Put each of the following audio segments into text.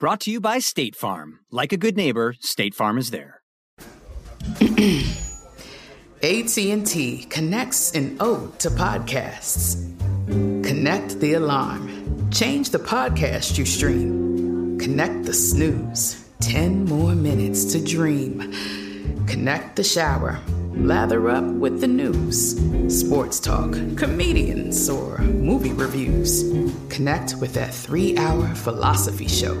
Brought to you by State Farm. Like a good neighbor, State Farm is there. AT&T connects an ode to podcasts. Connect the alarm. Change the podcast you stream. Connect the snooze. 10 more minutes to dream. Connect the shower. Lather up with the news. Sports talk, comedians, or movie reviews. Connect with that three hour philosophy show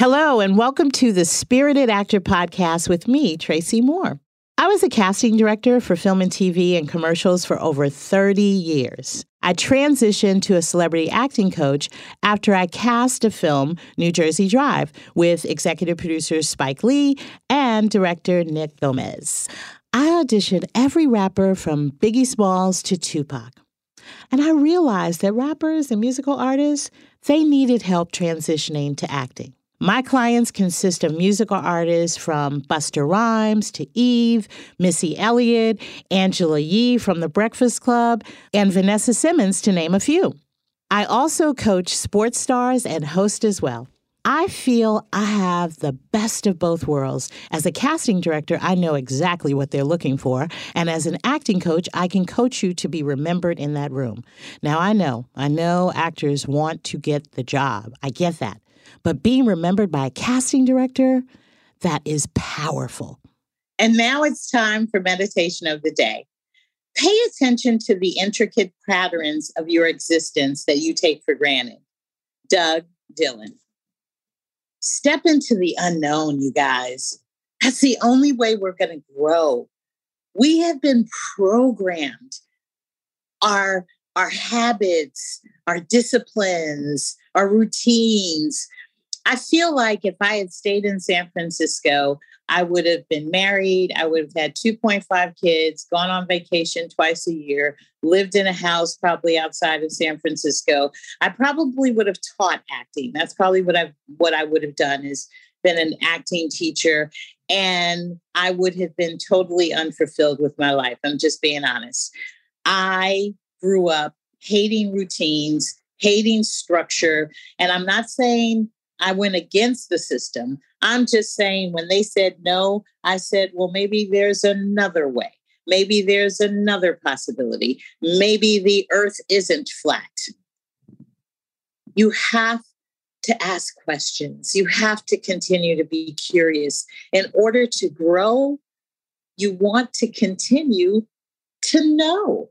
Hello, and welcome to the Spirited Actor Podcast with me, Tracy Moore. I was a casting director for film and TV and commercials for over 30 years. I transitioned to a celebrity acting coach after I cast a film, New Jersey Drive, with executive producer Spike Lee and director Nick Gomez. I auditioned every rapper from Biggie Smalls to Tupac. And I realized that rappers and musical artists, they needed help transitioning to acting. My clients consist of musical artists from Busta Rhymes to Eve, Missy Elliott, Angela Yee from The Breakfast Club, and Vanessa Simmons, to name a few. I also coach sports stars and host as well. I feel I have the best of both worlds. As a casting director, I know exactly what they're looking for. And as an acting coach, I can coach you to be remembered in that room. Now, I know, I know actors want to get the job. I get that. But being remembered by a casting director, that is powerful. And now it's time for meditation of the day. Pay attention to the intricate patterns of your existence that you take for granted. Doug Dillon. Step into the unknown, you guys. That's the only way we're going to grow. We have been programmed. Our, our habits, our disciplines, our routines, I feel like if I had stayed in San Francisco, I would have been married. I would have had 2.5 kids, gone on vacation twice a year, lived in a house probably outside of San Francisco. I probably would have taught acting. That's probably what I what I would have done is been an acting teacher and I would have been totally unfulfilled with my life. I'm just being honest. I grew up hating routines, hating structure, and I'm not saying I went against the system. I'm just saying when they said no, I said, well, maybe there's another way. Maybe there's another possibility. Maybe the earth isn't flat. You have to ask questions. You have to continue to be curious. In order to grow, you want to continue to know.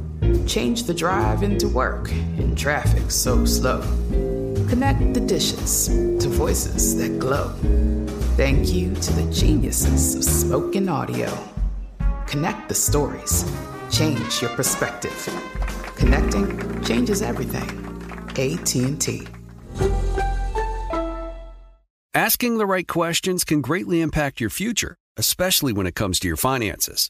Change the drive into work in traffic so slow. Connect the dishes to voices that glow. Thank you to the geniuses of spoken audio. Connect the stories. Change your perspective. Connecting changes everything. AT&T. Asking the right questions can greatly impact your future, especially when it comes to your finances.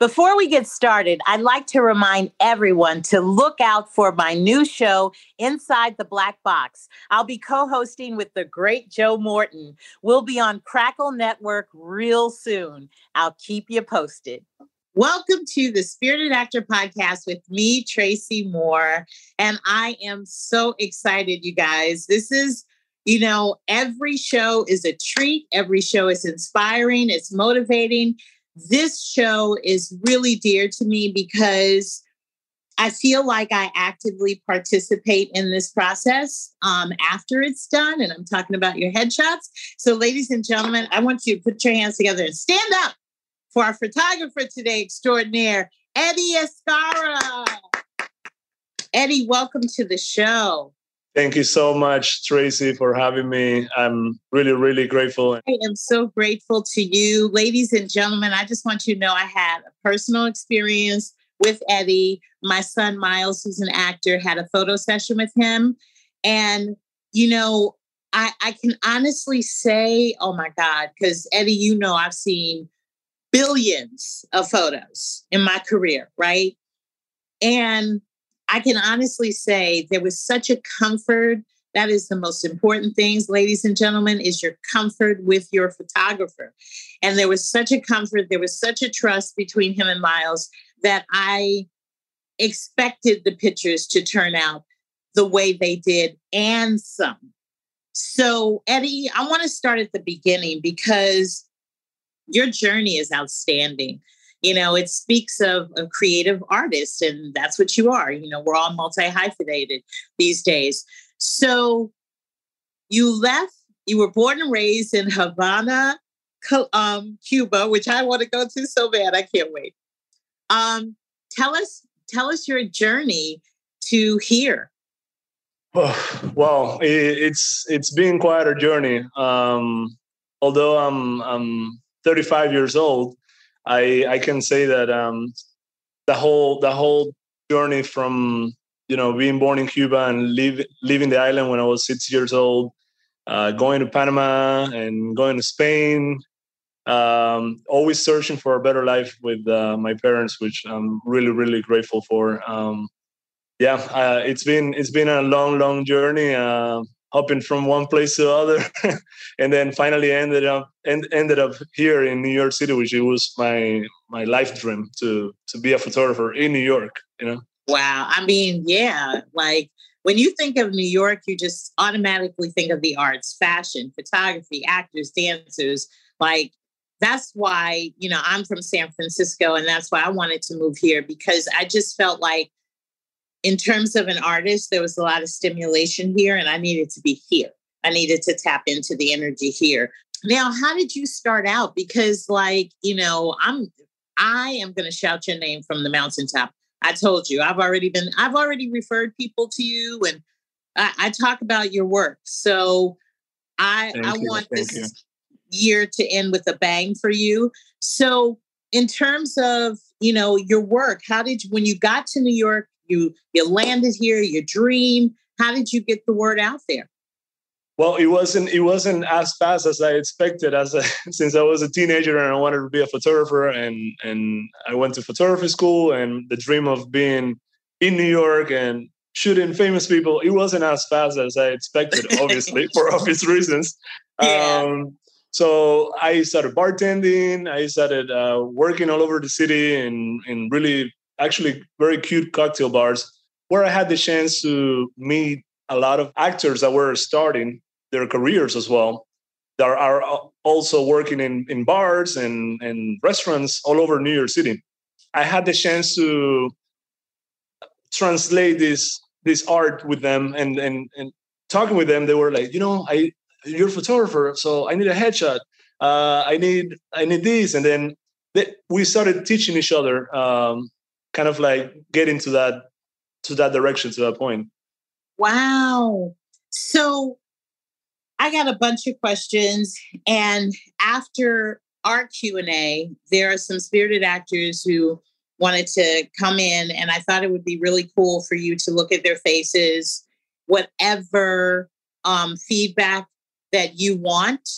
Before we get started, I'd like to remind everyone to look out for my new show, Inside the Black Box. I'll be co hosting with the great Joe Morton. We'll be on Crackle Network real soon. I'll keep you posted. Welcome to the Spirited Actor Podcast with me, Tracy Moore. And I am so excited, you guys. This is you know, every show is a treat. Every show is inspiring. It's motivating this show is really dear to me because I feel like I actively participate in this process um, after it's done. And I'm talking about your headshots. So, ladies and gentlemen, I want you to put your hands together and stand up for our photographer today extraordinaire, Eddie Escarra. Eddie, welcome to the show. Thank you so much, Tracy, for having me. I'm really, really grateful. I am so grateful to you. Ladies and gentlemen, I just want you to know I had a personal experience with Eddie. My son, Miles, who's an actor, had a photo session with him. And, you know, I, I can honestly say, oh my God, because Eddie, you know, I've seen billions of photos in my career, right? And I can honestly say there was such a comfort. That is the most important things, ladies and gentlemen, is your comfort with your photographer. And there was such a comfort, there was such a trust between him and Miles that I expected the pictures to turn out the way they did and some. So, Eddie, I want to start at the beginning because your journey is outstanding you know it speaks of a creative artist and that's what you are you know we're all multi hyphenated these days. So you left you were born and raised in havana um, cuba which i want to go to so bad i can't wait. Um, tell us tell us your journey to here. Well it's it's been quite a journey. Um, although i'm i'm 35 years old I I can say that um, the whole the whole journey from you know being born in Cuba and live, leaving the island when I was six years old, uh, going to Panama and going to Spain, um, always searching for a better life with uh, my parents, which I'm really really grateful for. Um, yeah, uh, it's been it's been a long long journey. Hopping from one place to other. And then finally ended up and ended up here in new york city which was my my life dream to to be a photographer in new york you know? Wow. I mean yeah like when you think of new york you just automatically think of the arts fashion photography actors dancers. Like that's why you know i'm from san francisco and that's why i wanted to move here because i just felt like in terms of an artist, there was a lot of stimulation here, and I needed to be here. I needed to tap into the energy here. Now, how did you start out? Because, like, you know, I'm I am going to shout your name from the mountaintop. I told you, I've already been, I've already referred people to you, and I, I talk about your work. So, I Thank I you. want Thank this you. year to end with a bang for you. So, in terms of you know your work, how did you, when you got to New York? You you landed here, your dream? How did you get the word out there? Well, it wasn't it wasn't as fast as I expected. As a, since I was a teenager and I wanted to be a photographer, and and I went to photography school, and the dream of being in New York and shooting famous people, it wasn't as fast as I expected. Obviously, for obvious reasons. Yeah. Um, so I started bartending. I started uh, working all over the city and and really actually very cute cocktail bars where I had the chance to meet a lot of actors that were starting their careers as well that are also working in, in bars and, and restaurants all over New York City. I had the chance to translate this this art with them and and and talking with them, they were like, you know, I you're a photographer, so I need a headshot. Uh, I need I need this, and then they, we started teaching each other, um, kind of like get into that to that direction to that point. Wow. So I got a bunch of questions, and after our Q and A, there are some spirited actors who wanted to come in, and I thought it would be really cool for you to look at their faces, whatever um, feedback that you want.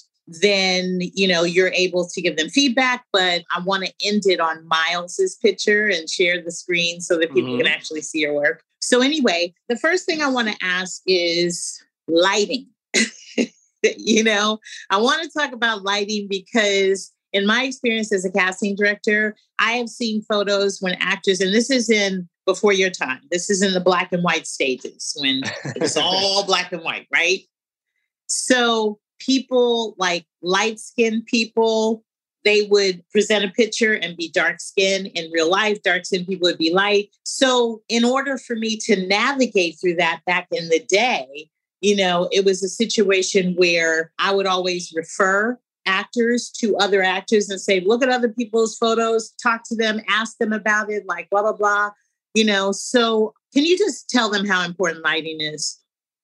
Then you know you're able to give them feedback, but I want to end it on Miles's picture and share the screen so that people mm-hmm. can actually see your work. So anyway, the first thing I want to ask is lighting. you know, I want to talk about lighting because in my experience as a casting director, I have seen photos when actors, and this is in before your time, this is in the black and white stages when it's all black and white, right? So people like light skinned people, they would present a picture and be dark skinned. In real life, dark skinned people would be light. So, in order for me to navigate through that back in the day, you know, it was a situation where I would always refer actors to other actors and say, look at other people's photos, talk to them, ask them about it, like blah, blah, blah. You know, so can you just tell them how important lighting is?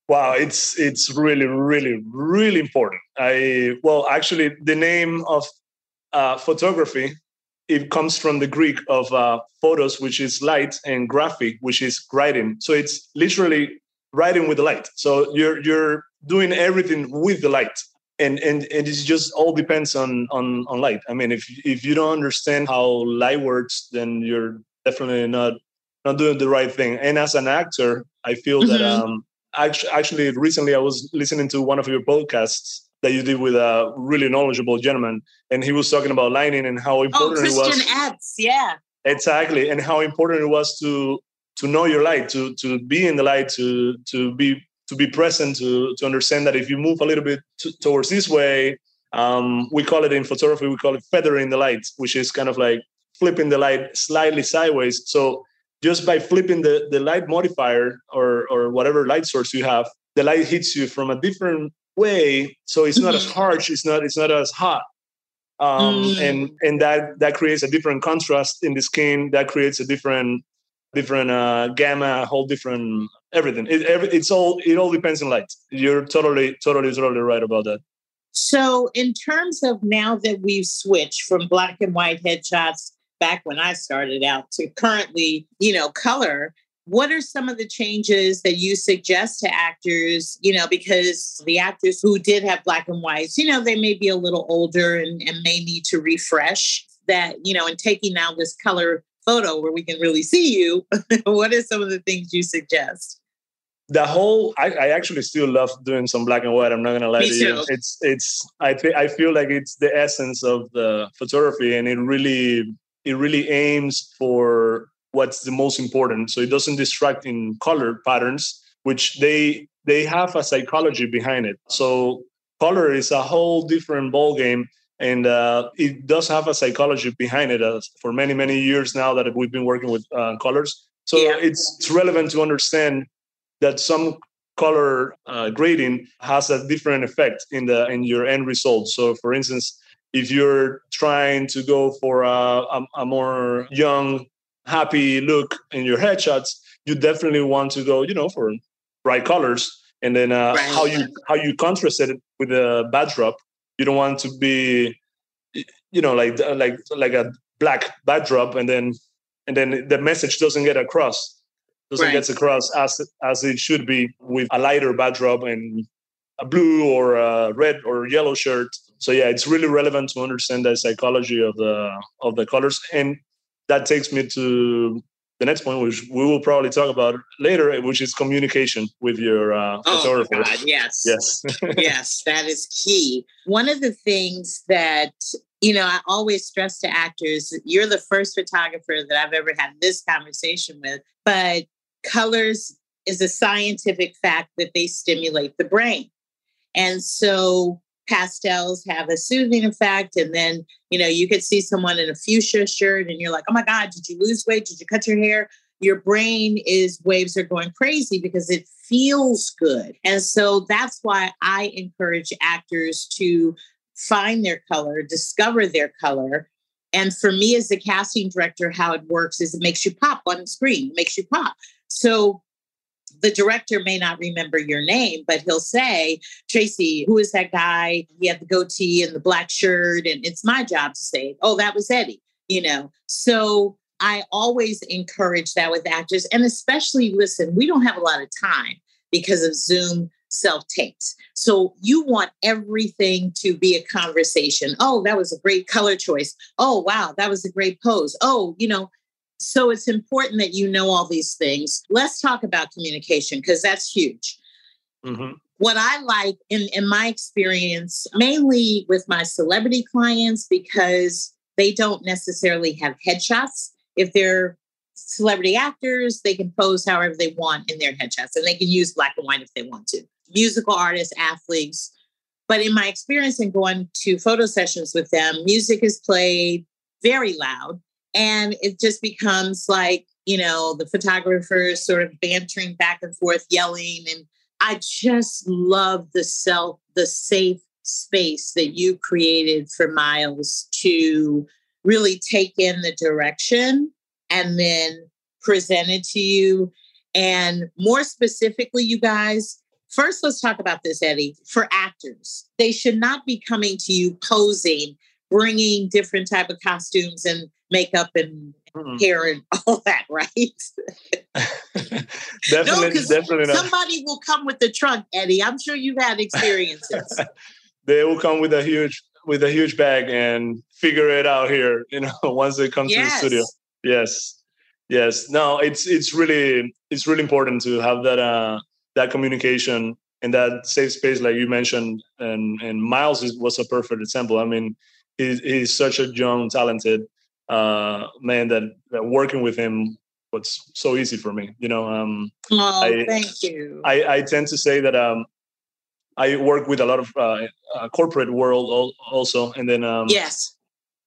Wow, it's it's really, really, really important. I well, actually, the name of uh, photography it comes from the Greek of uh, photos, which is light, and graphic, which is writing. So it's literally writing with the light. So you're you're doing everything with the light and and and it just all depends on on on light i mean if if you don't understand how light works then you're definitely not not doing the right thing and as an actor i feel mm-hmm. that um actually, actually recently i was listening to one of your podcasts that you did with a really knowledgeable gentleman and he was talking about lighting and how oh, important oh, it was Epps, yeah. Exactly and how important it was to to know your light to to be in the light to to be to be present to to understand that if you move a little bit towards this way um, we call it in photography we call it feathering the light which is kind of like flipping the light slightly sideways. So just by flipping the, the light modifier or or whatever light source you have the light hits you from a different way so it's not as mm-hmm. harsh it's not it's not as hot um, mm. and and that that creates a different contrast in the skin that creates a different different uh, gamma, a whole different everything. It, every, it's all it all depends on light. You're totally, totally, totally right about that. So, in terms of now that we've switched from black and white headshots back when I started out to currently, you know, color, what are some of the changes that you suggest to actors you know because the actors who did have black and whites you know they may be a little older and, and may need to refresh that you know and taking now this color photo where we can really see you, what are some of the things you suggest? The whole, I, I actually still love doing some black and white. I'm not gonna lie Me to too. you. It's, it's. I think I feel like it's the essence of the photography, and it really, it really aims for what's the most important. So it doesn't distract in color patterns, which they they have a psychology behind it. So color is a whole different ball game and uh, it does have a psychology behind it uh, for many many years now that we've been working with uh, colors so yeah. it's, it's relevant to understand that some color uh, grading has a different effect in the in your end result so for instance if you're trying to go for a, a, a more young happy look in your headshots you definitely want to go you know for bright colors and then uh, right. how you how you contrast it with a backdrop you don't want to be you know like like like a black backdrop and then and then the message doesn't get across doesn't right. get across as as it should be with a lighter backdrop and a blue or a red or yellow shirt so yeah it's really relevant to understand the psychology of the of the colors and that takes me to the next point, which we will probably talk about later, which is communication with your uh, oh photographer. God, yes, yes, yes, that is key. One of the things that you know I always stress to actors: you're the first photographer that I've ever had this conversation with, but colors is a scientific fact that they stimulate the brain. And so pastels have a soothing effect. And then, you know, you could see someone in a fuchsia shirt and you're like, oh my God, did you lose weight? Did you cut your hair? Your brain is waves are going crazy because it feels good. And so that's why I encourage actors to find their color, discover their color. And for me as a casting director, how it works is it makes you pop on screen, makes you pop. So the director may not remember your name, but he'll say, Tracy, who is that guy? He had the goatee and the black shirt. And it's my job to say, oh, that was Eddie, you know? So I always encourage that with actors. And especially, listen, we don't have a lot of time because of Zoom self tapes. So you want everything to be a conversation. Oh, that was a great color choice. Oh, wow, that was a great pose. Oh, you know, so it's important that you know all these things. Let's talk about communication because that's huge. Mm-hmm. What I like in, in my experience, mainly with my celebrity clients, because they don't necessarily have headshots. If they're celebrity actors, they can pose however they want in their headshots and they can use black and white if they want to. Musical artists, athletes. But in my experience in going to photo sessions with them, music is played very loud and it just becomes like, you know, the photographers sort of bantering back and forth, yelling. And I just love the self, the safe space that you created for Miles to really take in the direction and then present it to you. And more specifically, you guys, first let's talk about this, Eddie. For actors, they should not be coming to you posing, bringing different type of costumes and makeup and mm. hair and all that, right? definitely, no, definitely not. Somebody will come with the trunk, Eddie. I'm sure you've had experiences. they will come with a huge with a huge bag and figure it out here, you know, once they come yes. to the studio. Yes. Yes. No, it's it's really it's really important to have that uh that communication and that safe space like you mentioned and and Miles is, was a perfect example. I mean, he's, he's such a young talented uh, man that, that working with him was so easy for me. You know, um, oh, I, thank you. I, I tend to say that um, I work with a lot of uh, uh, corporate world also, and then um, yes,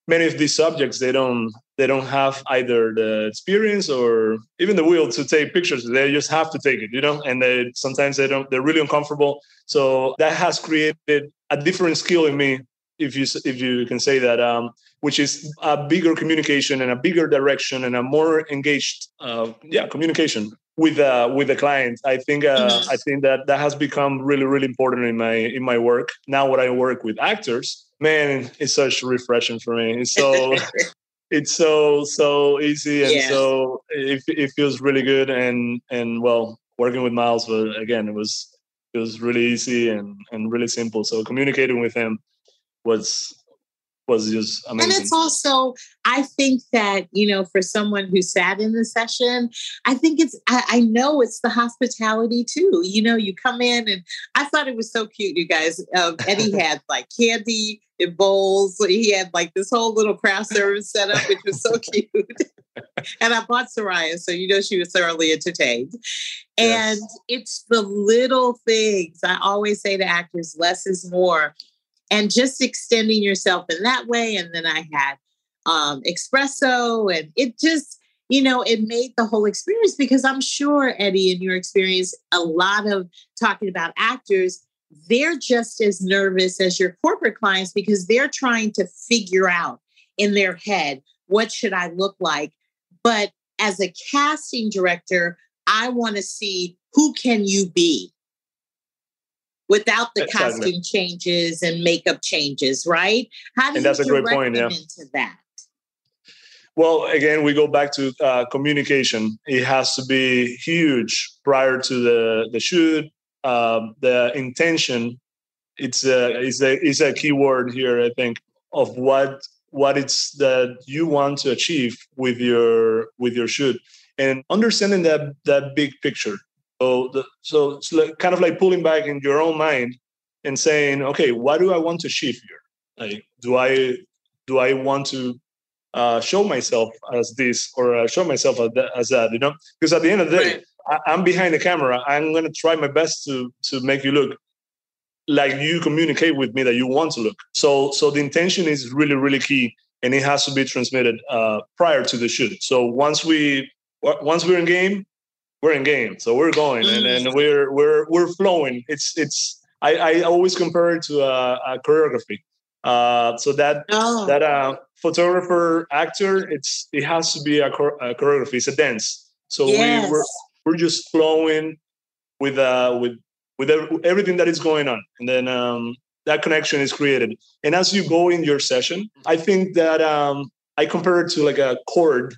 many of these subjects they don't they don't have either the experience or even the will to take pictures. They just have to take it, you know, and they sometimes they don't. They're really uncomfortable. So that has created a different skill in me if you if you can say that, um, which is a bigger communication and a bigger direction and a more engaged, uh, yeah, communication with uh, with the client. I think uh. I think that that has become really really important in my in my work. Now, when I work with actors, man, it's such refreshing for me. It's so. it's so so easy and yeah. so it, it feels really good and and well working with miles but again it was it was really easy and and really simple so communicating with him was was just amazing. And it's also, I think that, you know, for someone who sat in the session, I think it's, I, I, know it's the hospitality too. You know, you come in and I thought it was so cute, you guys. Um, Eddie had like candy in bowls. He had like this whole little craft service set up, which was so cute. and I bought Soraya, so you know she was thoroughly entertained. And yes. it's the little things. I always say to actors, less is more and just extending yourself in that way. And then I had um, espresso, and it just, you know, it made the whole experience because I'm sure, Eddie, in your experience, a lot of talking about actors, they're just as nervous as your corporate clients because they're trying to figure out in their head what should I look like. But as a casting director, I want to see who can you be? Without the costume changes and makeup changes, right? How do and you that's a great point, yeah. into that? Well, again, we go back to uh, communication. It has to be huge prior to the the shoot. Um, the intention it's a is a is a key word here. I think of what what it's that you want to achieve with your with your shoot and understanding that that big picture so, the, so it's like, kind of like pulling back in your own mind and saying, okay, what do I want to achieve here? Like, do I do I want to uh, show myself as this or uh, show myself as that, as that? You know, because at the end of the day, right. I, am behind the camera. I'm gonna try my best to to make you look like you communicate with me that you want to look. So so the intention is really really key, and it has to be transmitted uh, prior to the shoot. So once we once we're in game, we're in game. So we're going, and then mm. we're we're we're flowing. It's it's. I, I always compare it to a, a choreography. Uh, so that oh. that uh, photographer actor, it's it has to be a, a choreography. It's a dance. So yes. we, we're we're just flowing with uh with with everything that is going on, and then um, that connection is created. And as you go in your session, I think that um, I compare it to like a chord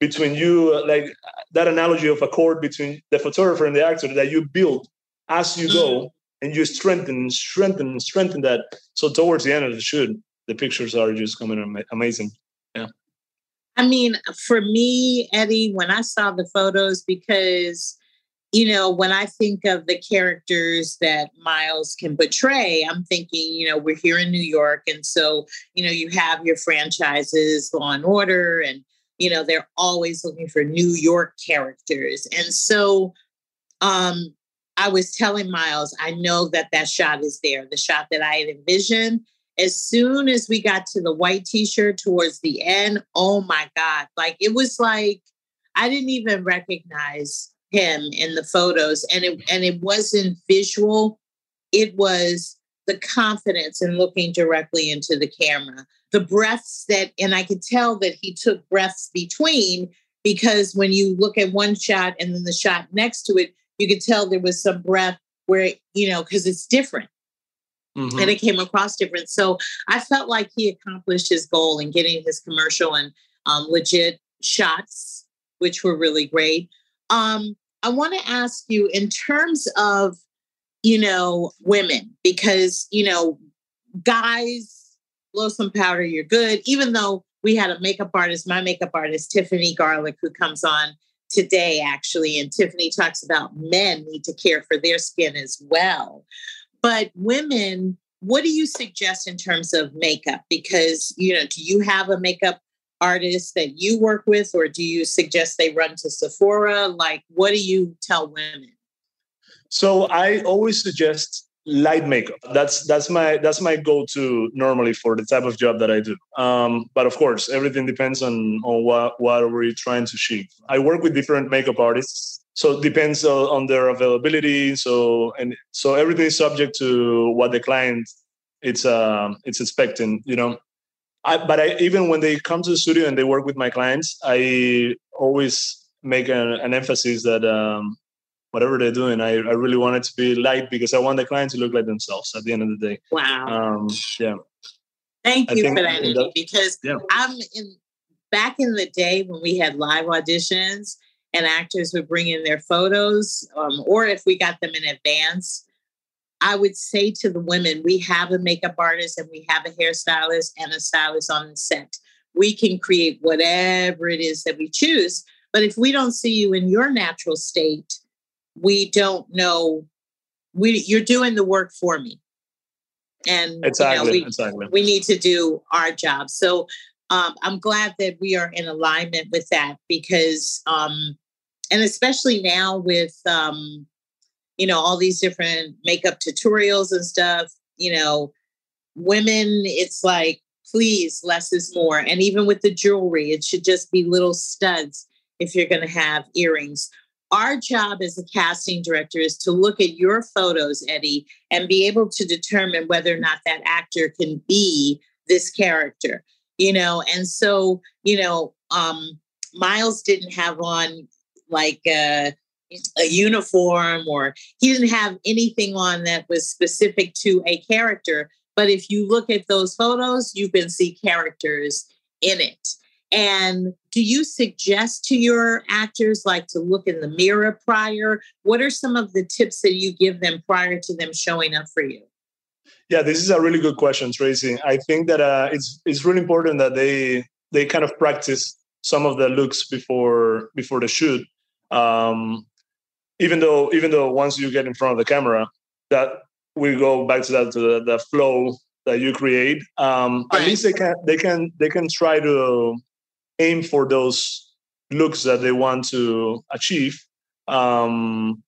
between you, like that analogy of a cord between the photographer and the actor that you build as you go, mm-hmm. and you strengthen, strengthen, strengthen that. So towards the end of the shoot, the pictures are just coming amazing. Yeah. I mean, for me, Eddie, when I saw the photos, because you know, when I think of the characters that Miles can portray, I'm thinking, you know, we're here in New York. And so, you know, you have your franchises, Law and Order, and, you know, they're always looking for New York characters. And so, um, I was telling Miles, I know that that shot is there, the shot that I had envisioned. As soon as we got to the white t shirt towards the end, oh my God, like it was like I didn't even recognize him in the photos and it and it wasn't visual it was the confidence in looking directly into the camera the breaths that and i could tell that he took breaths between because when you look at one shot and then the shot next to it you could tell there was some breath where you know because it's different. Mm-hmm. and it came across different. So i felt like he accomplished his goal in getting his commercial and um, legit shots which were really great. Um, I want to ask you in terms of, you know, women, because, you know, guys blow some powder, you're good. Even though we had a makeup artist, my makeup artist, Tiffany Garlick, who comes on today, actually. And Tiffany talks about men need to care for their skin as well. But women, what do you suggest in terms of makeup? Because, you know, do you have a makeup artist that you work with, or do you suggest they run to Sephora? Like, what do you tell women? So I always suggest light makeup. That's that's my that's my go-to normally for the type of job that I do. Um, but of course, everything depends on on what what we're trying to achieve. I work with different makeup artists, so it depends on their availability. So and so everything is subject to what the client it's um it's expecting. You know, I, but I, even when they come to the studio and they work with my clients, I always make an, an emphasis that um, whatever they're doing, I, I really want it to be light because I want the client to look like themselves at the end of the day. Wow. Um, yeah. Thank you for that, that because yeah. I'm in back in the day when we had live auditions and actors would bring in their photos, um, or if we got them in advance, I would say to the women, we have a makeup artist and we have a hairstylist and a stylist on the set. We can create whatever it is that we choose. But if we don't see you in your natural state, we don't know. We you're doing the work for me. And exactly, you know, we, exactly. we need to do our job. So um, I'm glad that we are in alignment with that because um, and especially now with um, you know, all these different makeup tutorials and stuff, you know, women, it's like, please, less is more. And even with the jewelry, it should just be little studs if you're going to have earrings. Our job as a casting director is to look at your photos, Eddie, and be able to determine whether or not that actor can be this character, you know. And so, you know, um, Miles didn't have on like uh, a uniform or he didn't have anything on that was specific to a character. But if you look at those photos, you can see characters in it. And do you suggest to your actors like to look in the mirror prior? What are some of the tips that you give them prior to them showing up for you? Yeah, this is a really good question, Tracy. I think that uh, it's it's really important that they they kind of practice some of the looks before before the shoot. Um, even though even though once you get in front of the camera, that we go back to that to the, the flow that you create. Um, right. At least they can they can they can try to aim for those looks that they want to achieve. um,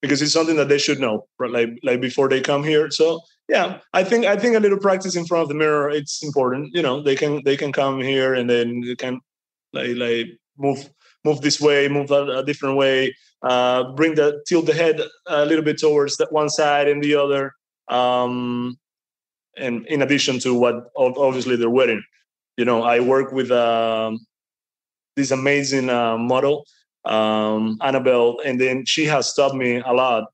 because it's something that they should know, right? like like before they come here. So yeah, I think I think a little practice in front of the mirror it's important. You know, they can they can come here and then they can like like move move this way, move a, a different way, uh, bring the tilt the head a little bit towards that one side and the other. Um, and in addition to what obviously they're wearing, you know, I work with um, this amazing uh, model, um, Annabelle, and then she has taught me a lot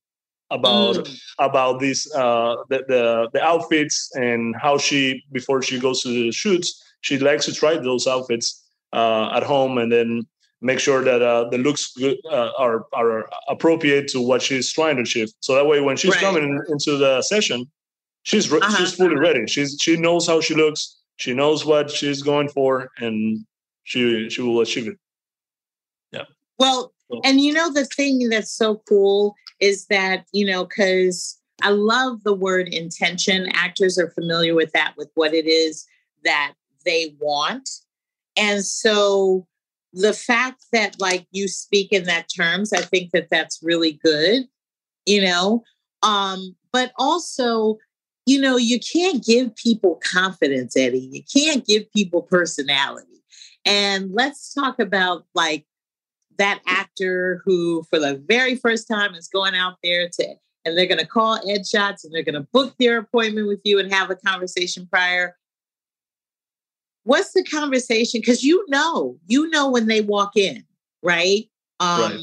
about mm. about this uh, the, the, the outfits and how she before she goes to the shoots she likes to try those outfits uh, at home and then make sure that uh, the looks good, uh, are are appropriate to what she's trying to achieve. So that way, when she's right. coming in, into the session, she's re- uh-huh. she's fully ready. She's she knows how she looks. She knows what she's going for, and she she will achieve it. Yeah. Well, so. and you know the thing that's so cool is that you know because I love the word intention. Actors are familiar with that, with what it is that they want. And so the fact that like you speak in that terms, I think that that's really good, you know. Um, but also, you know, you can't give people confidence, Eddie. You can't give people personality. And let's talk about like that actor who, for the very first time, is going out there to, and they're going to call Ed Shots and they're going to book their appointment with you and have a conversation prior what's the conversation? Because you know, you know when they walk in, right? Um, right.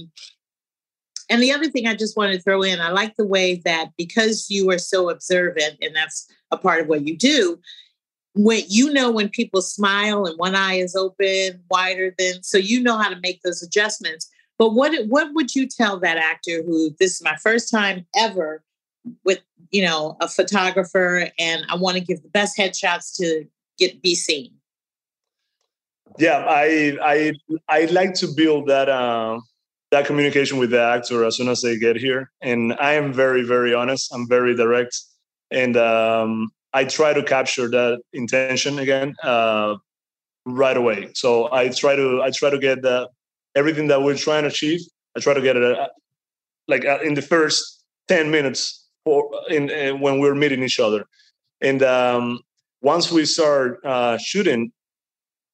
And the other thing I just want to throw in, I like the way that because you are so observant, and that's a part of what you do, when you know when people smile and one eye is open wider than, so you know how to make those adjustments. But what what would you tell that actor who this is my first time ever with you know a photographer, and I want to give the best headshots to get be seen? yeah i i i like to build that uh, that communication with the actor as soon as they get here. And i am very very honest. I'm very direct. And um, i try to capture that intention again uh, right away. So i try to i try to get the everything that we're trying to achieve i try to get it uh, like uh, in the first 10 minutes for in uh, when we're meeting each other. And um, once we start uh, shooting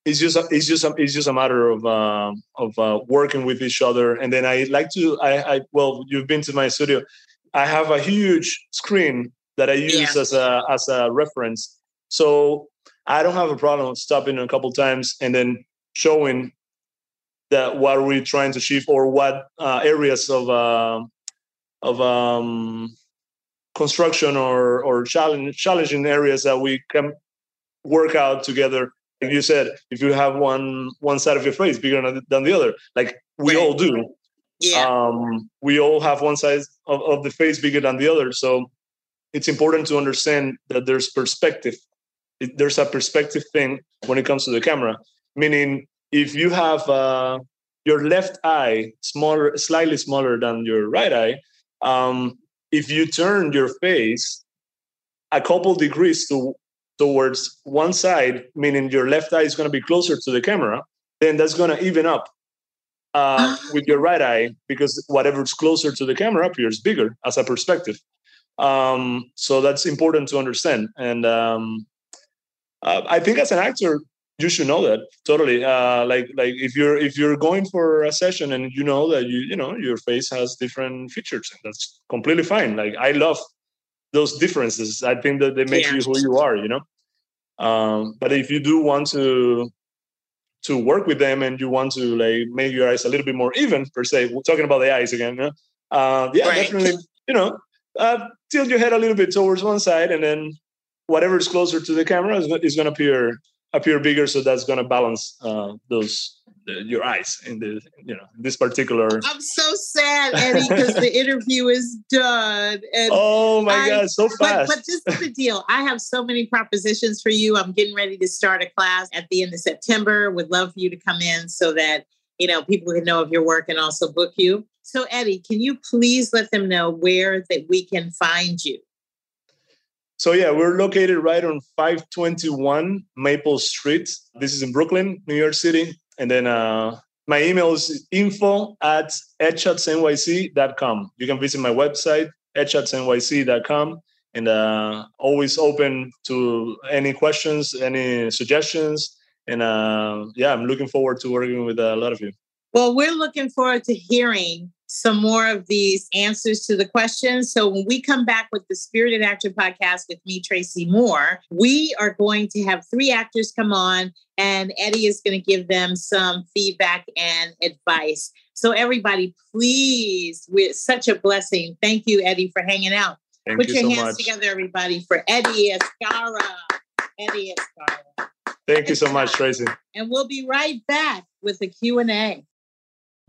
it's just a, it's just it's just a matter of uh, of uh, working with each other. And then i like to I, I well you've been to my studio. I have a huge screen that i use yeah. as a as a reference. So i don't have a problem stopping a couple times and then showing that what we're trying to achieve or what uh, areas of uh, of um, construction or or challenge, challenging areas that we can work out together you said, if you have one one side of your face bigger than the other, like we right. all do. Yeah. Um, we all have one side of, of the face bigger than the other. So it's important to understand that there's perspective. There's a perspective thing when it comes to the camera. Meaning, if you have uh, your left eye smaller, slightly smaller than your right eye, um, if you turn your face a couple degrees to towards one side, meaning your left eye is going to be closer to the camera, then that's going to even up uh, with your right eye because whatever's closer to the camera appears bigger as a perspective. Um, so that's important to understand. And um, uh, I think as an actor, you should know that totally. Uh, like like if you're if you're going for a session and you know that you you know your face has different features, that's completely fine. Like I love those differences. I think that they make yeah. you who you are. You know. Um, but if you do want to to work with them and you want to like make your eyes a little bit more even per se, we're talking about the eyes again. Yeah, uh, yeah right. definitely. You know, uh, tilt your head a little bit towards one side, and then whatever is closer to the camera is, is going to appear appear bigger. So that's going to balance uh, those the, your eyes in the you know this particular. I'm so sad, Eddie, because the interview is done. And oh my I, god, so fast! But, but this is the deal. I have so many propositions for you. I'm getting ready to start a class at the end of September. Would love for you to come in so that you know people can know of your work and also book you. So, Eddie, can you please let them know where that we can find you? So yeah, we're located right on 521 Maple Street. This is in Brooklyn, New York City. And then uh, my email is info at headshotsnyc.com. You can visit my website, headshotsnyc.com, and uh, always open to any questions, any suggestions. And uh, yeah, I'm looking forward to working with a lot of you. Well, we're looking forward to hearing some more of these answers to the questions. So when we come back with the Spirited Actor podcast with me, Tracy Moore, we are going to have three actors come on, and Eddie is going to give them some feedback and advice. So everybody, please, we're such a blessing. Thank you, Eddie, for hanging out. Thank Put you your so hands much. together, everybody, for Eddie Escarra. Eddie Escarra. Thank you so much, Tracy. And we'll be right back with the Q&A.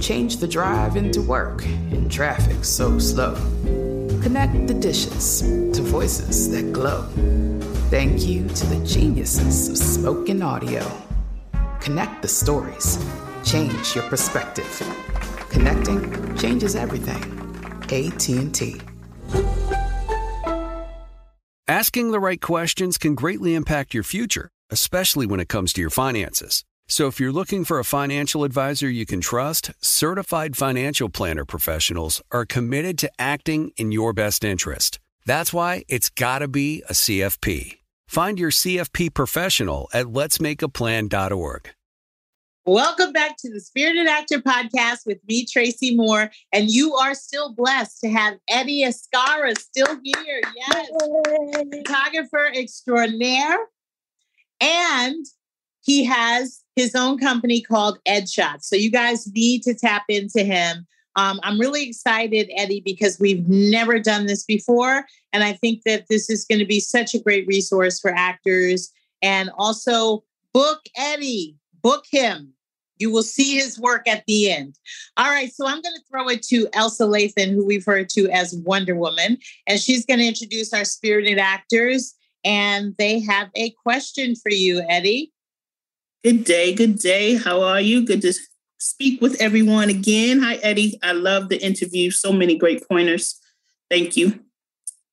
Change the drive into work in traffic so slow. Connect the dishes to voices that glow. Thank you to the geniuses of spoken audio. Connect the stories. Change your perspective. Connecting changes everything. AT&T. Asking the right questions can greatly impact your future, especially when it comes to your finances. So if you're looking for a financial advisor you can trust, certified financial planner professionals are committed to acting in your best interest. That's why it's got to be a CFP. Find your CFP professional at letsmakeaplan.org. Welcome back to the Spirited Actor podcast with me, Tracy Moore. And you are still blessed to have Eddie Escarra still here. Yes. Photographer extraordinaire. And he has his own company called Edshot. So you guys need to tap into him. Um, I'm really excited, Eddie, because we've never done this before. And I think that this is going to be such a great resource for actors. And also, book Eddie, book him. You will see his work at the end. All right, so I'm going to throw it to Elsa Lathan, who we've heard to as Wonder Woman, and she's going to introduce our spirited actors. And they have a question for you, Eddie. Good day, good day. How are you? Good to speak with everyone again. Hi, Eddie. I love the interview. So many great pointers. Thank you.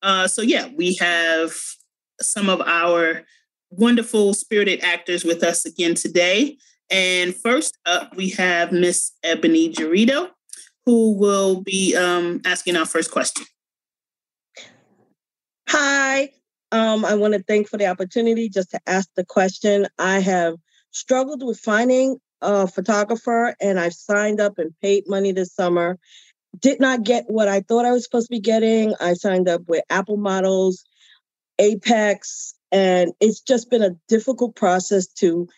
Uh, so, yeah, we have some of our wonderful spirited actors with us again today. And first up, we have Miss Ebony Jarito, who will be um, asking our first question. Hi. Um, I want to thank for the opportunity just to ask the question. I have struggled with finding a photographer and I've signed up and paid money this summer. Did not get what I thought I was supposed to be getting. I signed up with Apple Models, Apex, and it's just been a difficult process to.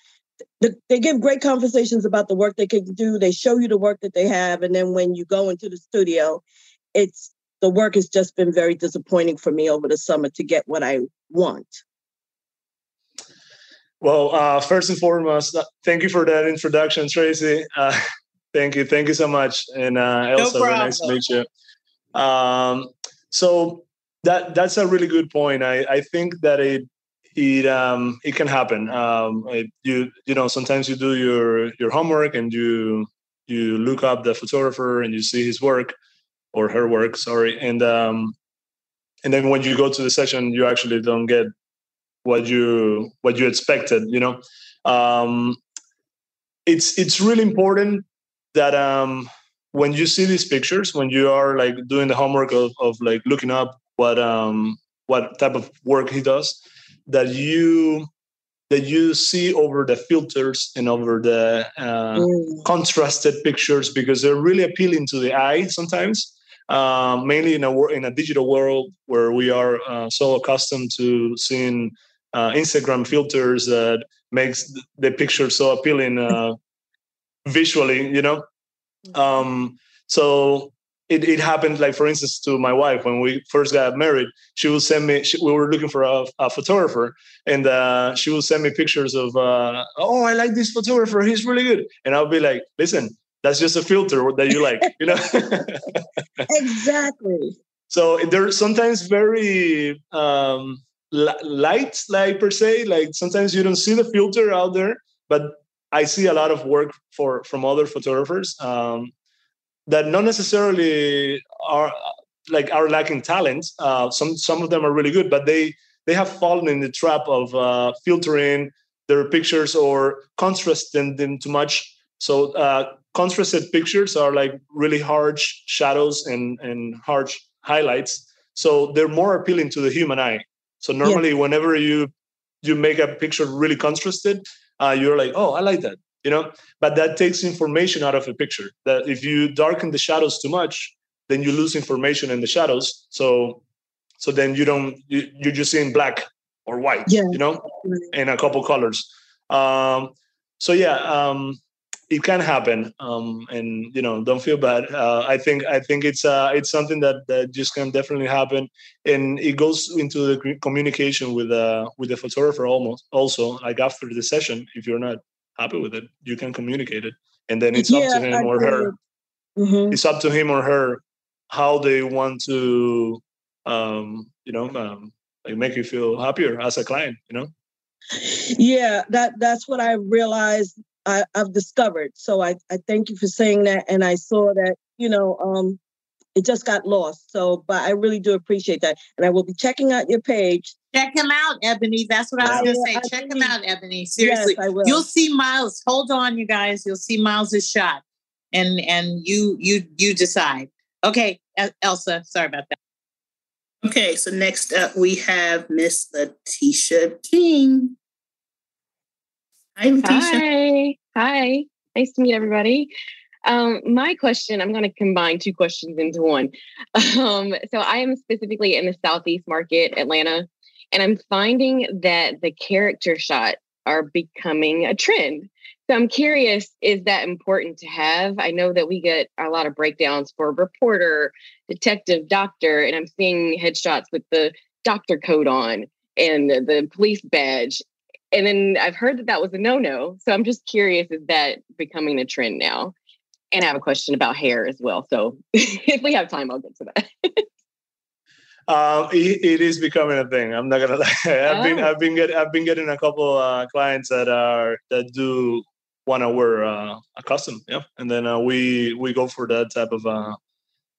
They give great conversations about the work they can do. They show you the work that they have, and then when you go into the studio, it's the work has just been very disappointing for me over the summer to get what I want. Well, uh, first and foremost, uh, thank you for that introduction, Tracy. Uh, thank you, thank you so much, and uh, Elsa, no very nice to meet you. Um, so that that's a really good point. I, I think that it it um, it can happen. Um, it, you you know sometimes you do your your homework and you you look up the photographer and you see his work or her work, sorry, and um, and then when you go to the session, you actually don't get what you what you expected you know um it's it's really important that um when you see these pictures when you are like doing the homework of, of like looking up what um what type of work he does that you that you see over the filters and over the uh, mm. contrasted pictures because they're really appealing to the eye sometimes uh, mainly in a in a digital world where we are uh, so accustomed to seeing uh, Instagram filters that makes the picture so appealing uh, visually, you know. Mm-hmm. Um, so it, it happened like for instance to my wife. When we first got married she would send me she, we were looking for a, a photographer and uh, she would send me pictures of uh, oh i like this photographer. He's really good. And i'll be like listen that's just a filter that you like you know? Exactly. So they're sometimes very um, light like per se like sometimes you don't see the filter out there but i see a lot of work for from other photographers um, that not necessarily are like are lacking talent. Uh, some some of them are really good, but they they have fallen in the trap of uh, filtering their pictures or contrasting them too much. So uh, contrasted pictures are like really harsh shadows and and harsh highlights. So they're more appealing to the human eye. So normally, yeah. whenever you you make a picture really contrasted, uh, you're like, oh, I like that you know? But that takes information out of a picture. That if you darken the shadows too much then you lose information in the shadows. So so then you don't you, you're just seeing black or white yeah. you know in a couple colors. Um so yeah um it can happen um and you know don't feel bad uh, i think i think it's uh it's something that that just can definitely happen and it goes into the communication with uh with the photographer almost also like after the session if you're not happy with it, you can communicate it, and then it's yeah, up to him I or her. Mm-hmm. It's up to him or her how they want to, um, you know, um, like make you feel happier as a client. You know. Yeah, that that's what I realized. I, I've discovered. So I, I thank you for saying that, and I saw that you know um, it just got lost. So, but I really do appreciate that. And I will be checking out your page. Check him out, Ebony. That's what I was going to say. Check him out, Ebony. Seriously. Yes, I will. You'll see Miles. Hold on, you guys. You'll see Miles's shot. And and you you you decide. Okay, Elsa, sorry about that. Okay, so next up we have Miss Letitia King. Hi, Letitia. Hi. Hi. Nice to meet everybody. Um, my question, I'm going to combine two questions into one. Um, so I am specifically in the Southeast market, Atlanta, and I'm finding that the character shot are becoming a trend. So I'm curious, is that important to have? I know that we get a lot of breakdowns for reporter, detective, doctor, and I'm seeing headshots with the doctor coat on and the, the police badge. And then I've heard that that was a no no. So I'm just curious, is that becoming a trend now? and I have a question about hair as well. So if we have time, I'll get to that. um, it, it is becoming a thing. I'm not gonna lie. I've oh. been I've been get I've been getting a couple uh, clients that are that do want to wear uh, a custom, yeah, and then uh, we we go for that type of uh,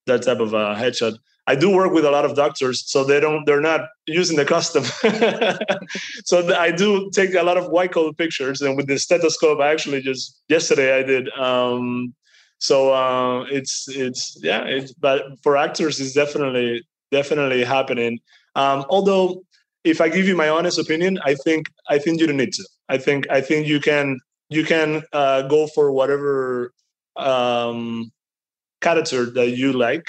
that type of uh, headshot. I do work with a lot of doctors, so they don't they're not using the custom. so I do take a lot of white coat pictures, and with the stethoscope, I actually just yesterday I did um, so uh, it's it's yeah it's but for actors it's definitely definitely happening um, although if i give you my honest opinion i think i think you don't need to i think i think you can you can uh, go for whatever um, character that you like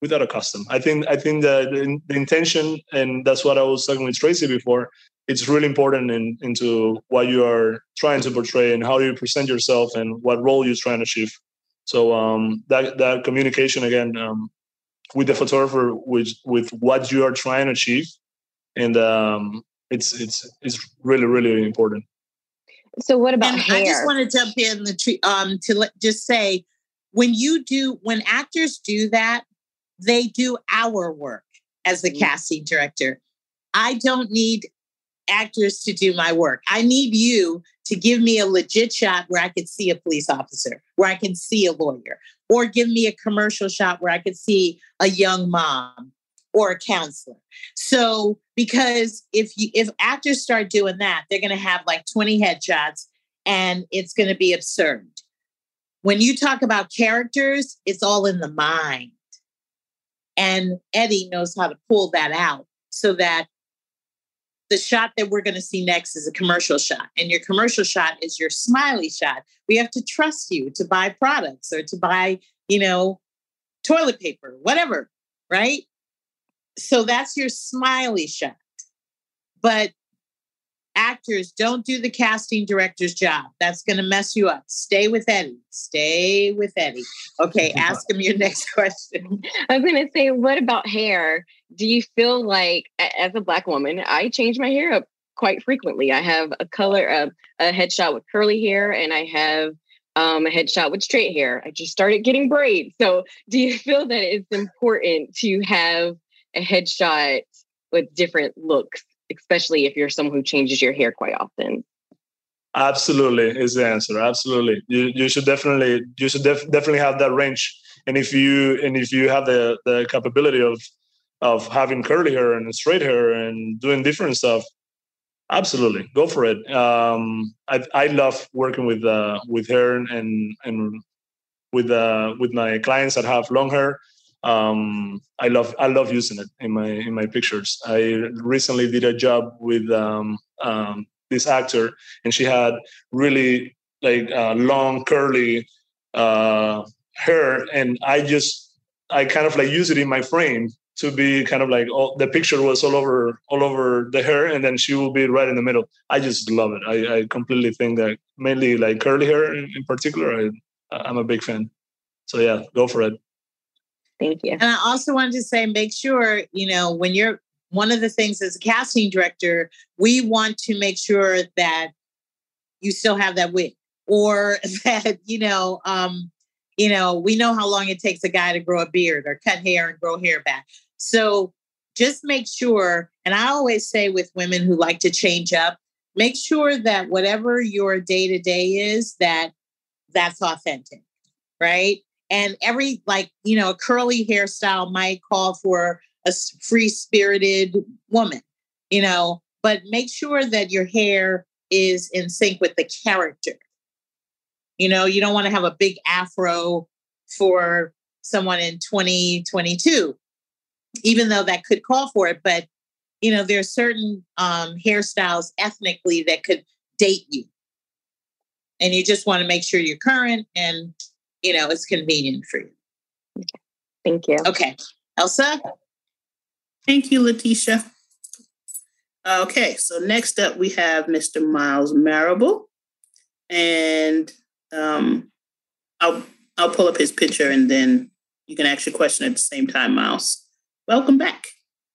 without a custom i think i think that the intention and that's what i was talking with tracy before it's really important in, into what you are trying to portray and how you present yourself and what role you're trying to achieve so um, that that communication again um, with the photographer with with what you are trying to achieve, and um, it's it's it's really really important. So what about and hair? I just want to jump in the tree um, to let, just say when you do when actors do that, they do our work as the mm-hmm. casting director. I don't need actors to do my work. I need you to give me a legit shot where I could see a police officer, where I can see a lawyer, or give me a commercial shot where I could see a young mom or a counselor. So because if you if actors start doing that, they're going to have like 20 headshots and it's going to be absurd. When you talk about characters, it's all in the mind. And Eddie knows how to pull that out so that the shot that we're going to see next is a commercial shot and your commercial shot is your smiley shot we have to trust you to buy products or to buy you know toilet paper, whatever, right? So that's your smiley shot. But actors don't do the casting director's job. That's going to mess you up. Stay with Eddie. Stay with Eddie. Okay, ask him your next question. I was going to say, what about hair? Do you feel like, as a Black woman, I change my hair up quite frequently? I have a color, of a headshot with curly hair, and I have um, a headshot with straight hair. I just started getting braids. So, do you feel that it's important to have a headshot with different looks? Especially if you're someone who changes your hair quite often? Absolutely is the answer. Absolutely, you you should definitely you should def- definitely have that range. And if you and if you have the the capability of of having curly hair and straight hair and doing different stuff, absolutely go for it. Um, I I love working with uh, with hair and and with uh, with my clients that have long hair um, I love I love using it in my in my pictures. I recently did a job with um, um, this actor, and she had really like uh, long curly uh, hair, and I just I kind of like use it in my frame to be kind of like all, the picture was all over all over the hair, and then she will be right in the middle. I just love it. I, I completely think that mainly like curly hair in, in particular. I, I'm a big fan. So yeah, go for it. Thank you. And I also wanted to say, make sure, you know, when you're one of the things as a casting director, we want to make sure that you still have that wig or that, you know, um, you know, we know how long it takes a guy to grow a beard or cut hair and grow hair back. So just make sure, and I always say with women who like to change up, make sure that whatever your day to day is, that that's authentic, right? And every like you know a curly hairstyle might call for a free spirited woman you know? But make sure that your hair is in sync with the character. You know you don't want to have a big afro for someone in 2022 even though that could call for it but you know there are certain um, hairstyles ethnically that could date you. And you just want to make sure you're current and you know, it's convenient for you. Okay. Thank you. Okay. Elsa? Thank you, Letitia. Okay, so next up we have Mr. Miles Marable. And um, I'll I'll pull up his picture and then you can ask your question at the same time, Miles. Welcome back.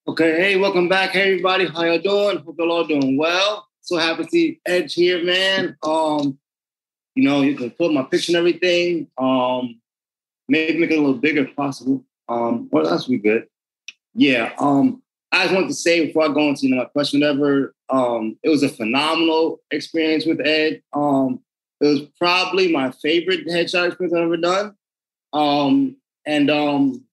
Okay, hey, welcome back, hey everybody. How y'all doing? Hope y'all all doing well. So happy to see Edge here, man. Um, you know, you can put my picture and everything. Um, maybe make it a little bigger if possible. Um, what else we good? Yeah. Um, I just wanted to say before I go into you know, my question, whatever. Um, it was a phenomenal experience with Ed. Um, it was probably my favorite headshot experience I've ever done. Um, and um,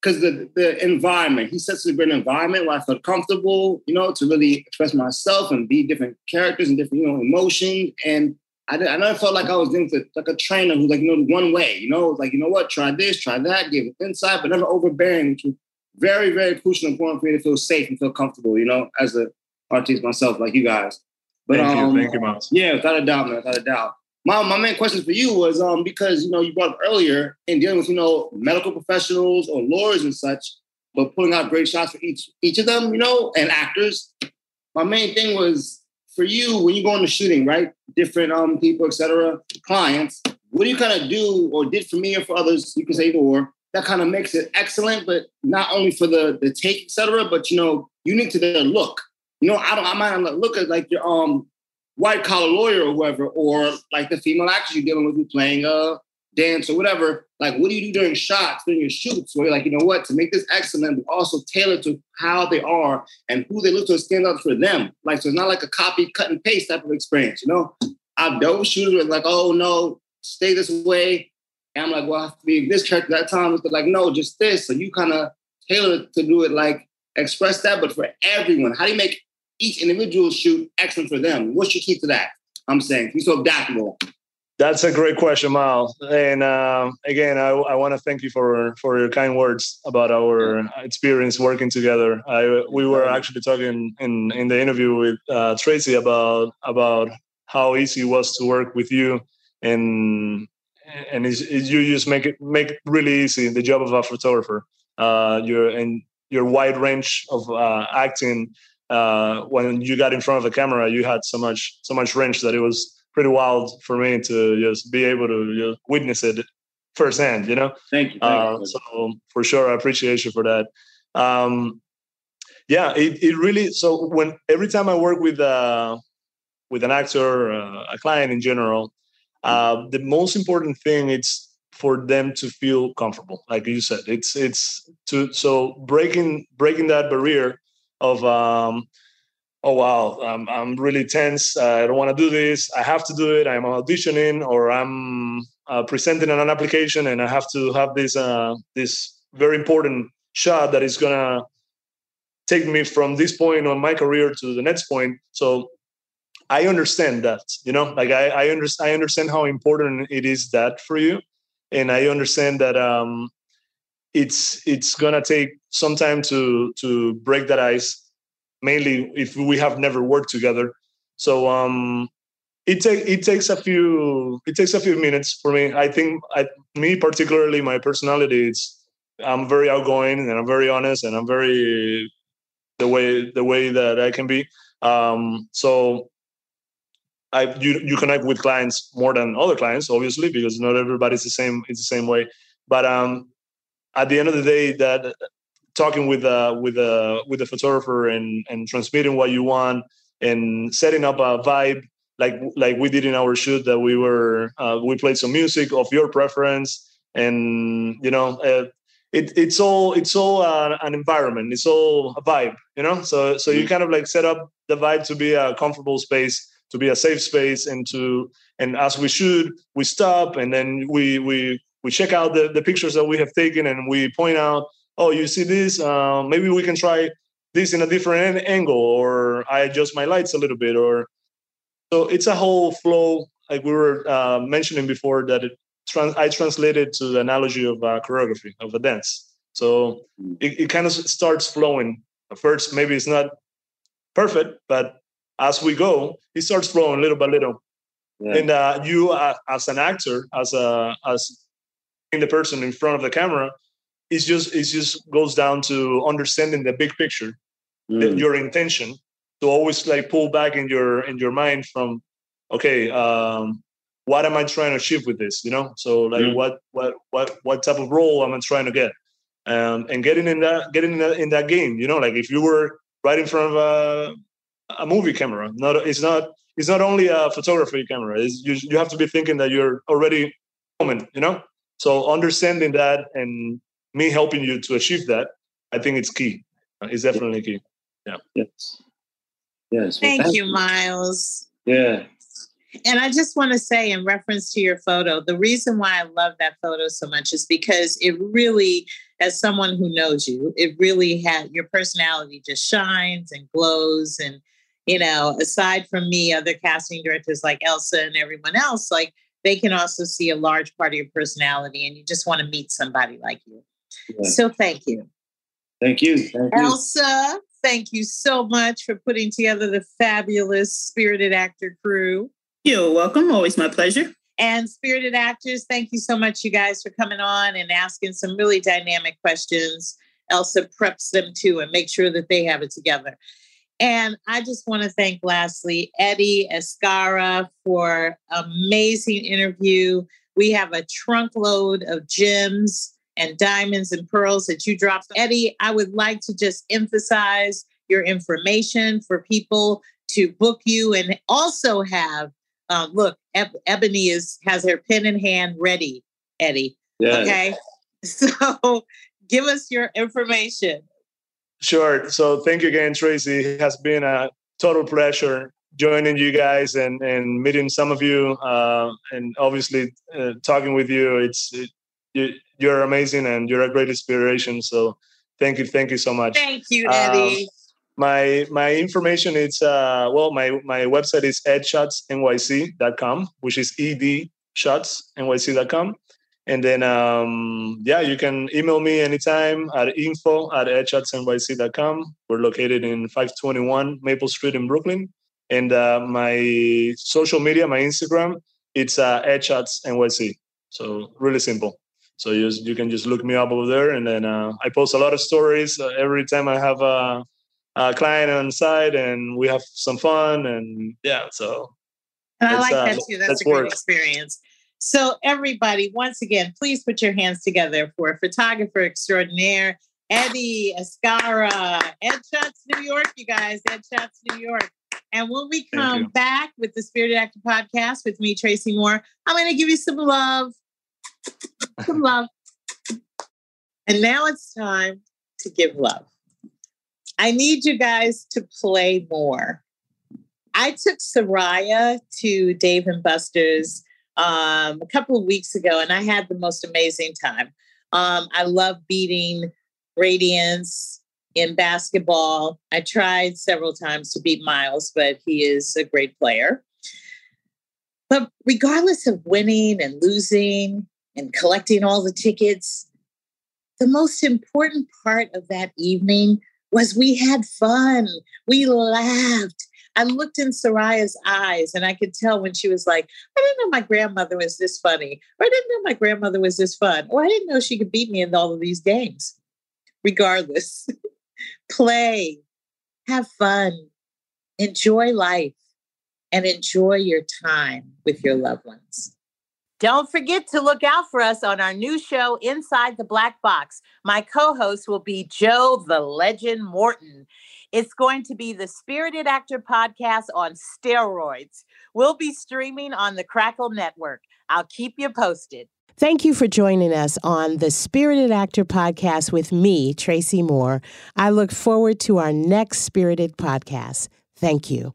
because the the environment, he sets a great environment where I felt comfortable, you know, to really express myself and be different characters and different, you know, emotions. And I, I never felt like I was into like a trainer who's like, you know, one way, you know, like, you know what, try this, try that, give it insight, but never overbearing, which was very, very crucial and important for me to feel safe and feel comfortable, you know, as an artist myself, like you guys. But thank um, you, thank you, Miles. Yeah, without a doubt, man, without a doubt. My, my main question for you was um because you know you brought up earlier in dealing with you know medical professionals or lawyers and such, but pulling out great shots for each each of them, you know, and actors. My main thing was for you when you go into shooting, right? Different um people, etc., clients. What do you kind of do or did for me or for others? You can say or that kind of makes it excellent, but not only for the the take, etc., but you know, unique to their look. You know, I don't. I might not look at like your um white collar lawyer or whoever, or like the female actress you're dealing with who's playing uh dance or whatever. Like, what do you do during shots, during your shoots, where you're like, you know what, to make this excellent, but also tailor to how they are and who they look to stand up for them. Like, so it's not like a copy, cut and paste type of experience, you know? I've with shooters with like, oh no, stay this way. And I'm like, well, I have to be this character that time. It's like, no, just this. So you kind of tailor it to do it like express that, but for everyone. How do you make each individual shoot excellent for them? What's your key to that? I'm saying, be so adaptable. That's a great question, Mal. And uh, again, I, I want to thank you for for your kind words about our experience working together. I, we were actually talking in in the interview with uh, Tracy about about how easy it was to work with you, and and it's, it's, you just make it make it really easy the job of a photographer. Uh, your and your wide range of uh, acting. Uh, when you got in front of the camera, you had so much so much range that it was pretty wild for me to just be able to just witness it firsthand. You know. Thank you. Thank uh, you. So for sure, I appreciate you for that. Um, yeah, it, it really. So when every time I work with uh, with an actor, uh, a client in general, uh, the most important thing is for them to feel comfortable. Like you said, it's it's to so breaking breaking that barrier of um, oh wow, I'm, I'm really tense. I don't want to do this. I have to do it. I'm auditioning or I'm uh, presenting an application, and I have to have this uh, this very important shot that is gonna take me from this point on my career to the next point. So I understand that, you know, like I, I understand, I understand how important it is that for you. And I understand that um, it's it's gonna take some time to to break that ice, mainly if we have never worked together. So um, it take it takes a few it takes a few minutes for me. I think I, me particularly my personality it's I'm very outgoing and I'm very honest and I'm very the way the way that I can be. Um, so I you you connect with clients more than other clients, obviously, because not everybody's the same. It's the same way. But um, at the end of the day, that talking with uh with a with a photographer and and transmitting what you want and setting up a vibe like like we did in our shoot that we were uh, we played some music of your preference. And you know uh, it, it's all it's all uh, an environment. It's all a vibe you know? So so you kind of like set up the vibe to be a comfortable space to be a safe space and to and as we should we stop and then we we we check out the, the pictures that we have taken and we point out oh you see this uh, maybe we can try this in a different angle or i adjust my lights a little bit or so it's a whole flow like we were uh, mentioning before that it trans- i translated to the analogy of uh, choreography of a dance so it, it kind of starts flowing At first maybe it's not perfect but as we go, it starts flowing little by little. Yeah. And uh, you, uh, as an actor, as a as being the person in front of the camera, it's just it just goes down to understanding the big picture, mm. your intention to always like pull back in your in your mind from, okay, um, what am I trying to achieve with this? You know, so like mm. what what what what type of role am I trying to get? Um, and getting in that getting in that, in that game, you know, like if you were right in front of a a movie camera. Not it's not it's not only a photography camera. It's, you you have to be thinking that you're already moment. You know, so understanding that and me helping you to achieve that, I think it's key. It's definitely key. Yeah. Yes. Yes. Thank you, Miles. Yeah. And I just want to say, in reference to your photo, the reason why I love that photo so much is because it really, as someone who knows you, it really had your personality just shines and glows. And you know, aside from me, other casting directors like Elsa and everyone else, like they can also see a large part of your personality and you just want to meet somebody like you. Yeah. So thank you. Thank you. Thank you. Elsa, thank you so much for putting together the fabulous spirited actor crew. You're welcome. Always my pleasure. And spirited actors, thank you so much, you guys, for coming on and asking some really dynamic questions. Elsa preps them too and make sure that they have it together. And I just want to thank lastly Eddie Escarra for amazing interview. We have a trunk load of gems and diamonds and pearls that you dropped. Eddie, I would like to just emphasize your information for people to book you and also have um, look, Eb- Ebony is has her pen in hand ready, Eddie. Yeah. Okay. So give us your information. Sure. So thank you again, Tracy. It has been a total pleasure joining you guys and, and meeting some of you uh, and obviously uh, talking with you. It's it, you, you're amazing and you're a great inspiration. So thank you, thank you so much. Thank you, Eddie. Um, my my information is uh, well my my website is edshotsnyc.com, which is edshotsnyc.com. And then, um, yeah, you can email me anytime at info at edshotsnyc.com. We're located in 521 Maple Street in Brooklyn. And uh, my social media, my Instagram, it's uh, headshotsnyc. So really simple. So you you can just look me up over there, and then uh, I post a lot of stories uh, every time I have a, a, client on site, and we have some fun, and yeah. So and I like uh, that too. That's, that's a great work. experience. So everybody, once again, please put your hands together for photographer extraordinaire Eddie Escarra, Ed Shots New York, you guys, Ed Shots New York. And when we come back with the Spirited Actor podcast with me, Tracy Moore, I'm going to give you some love. Some love. And now it's time to give love. I need you guys to play more. I took Soraya to Dave and Buster's um, a couple of weeks ago, and I had the most amazing time. Um, I love beating Radiance in basketball. I tried several times to beat Miles, but he is a great player. But regardless of winning and losing and collecting all the tickets, the most important part of that evening was we had fun. We laughed. I looked in Soraya's eyes and I could tell when she was like, I didn't know my grandmother was this funny, or I didn't know my grandmother was this fun, or I didn't know she could beat me in all of these games. Regardless, play, have fun, enjoy life, and enjoy your time with your loved ones. Don't forget to look out for us on our new show, Inside the Black Box. My co host will be Joe the Legend Morton. It's going to be the Spirited Actor podcast on steroids. We'll be streaming on the Crackle Network. I'll keep you posted. Thank you for joining us on the Spirited Actor podcast with me, Tracy Moore. I look forward to our next Spirited podcast. Thank you.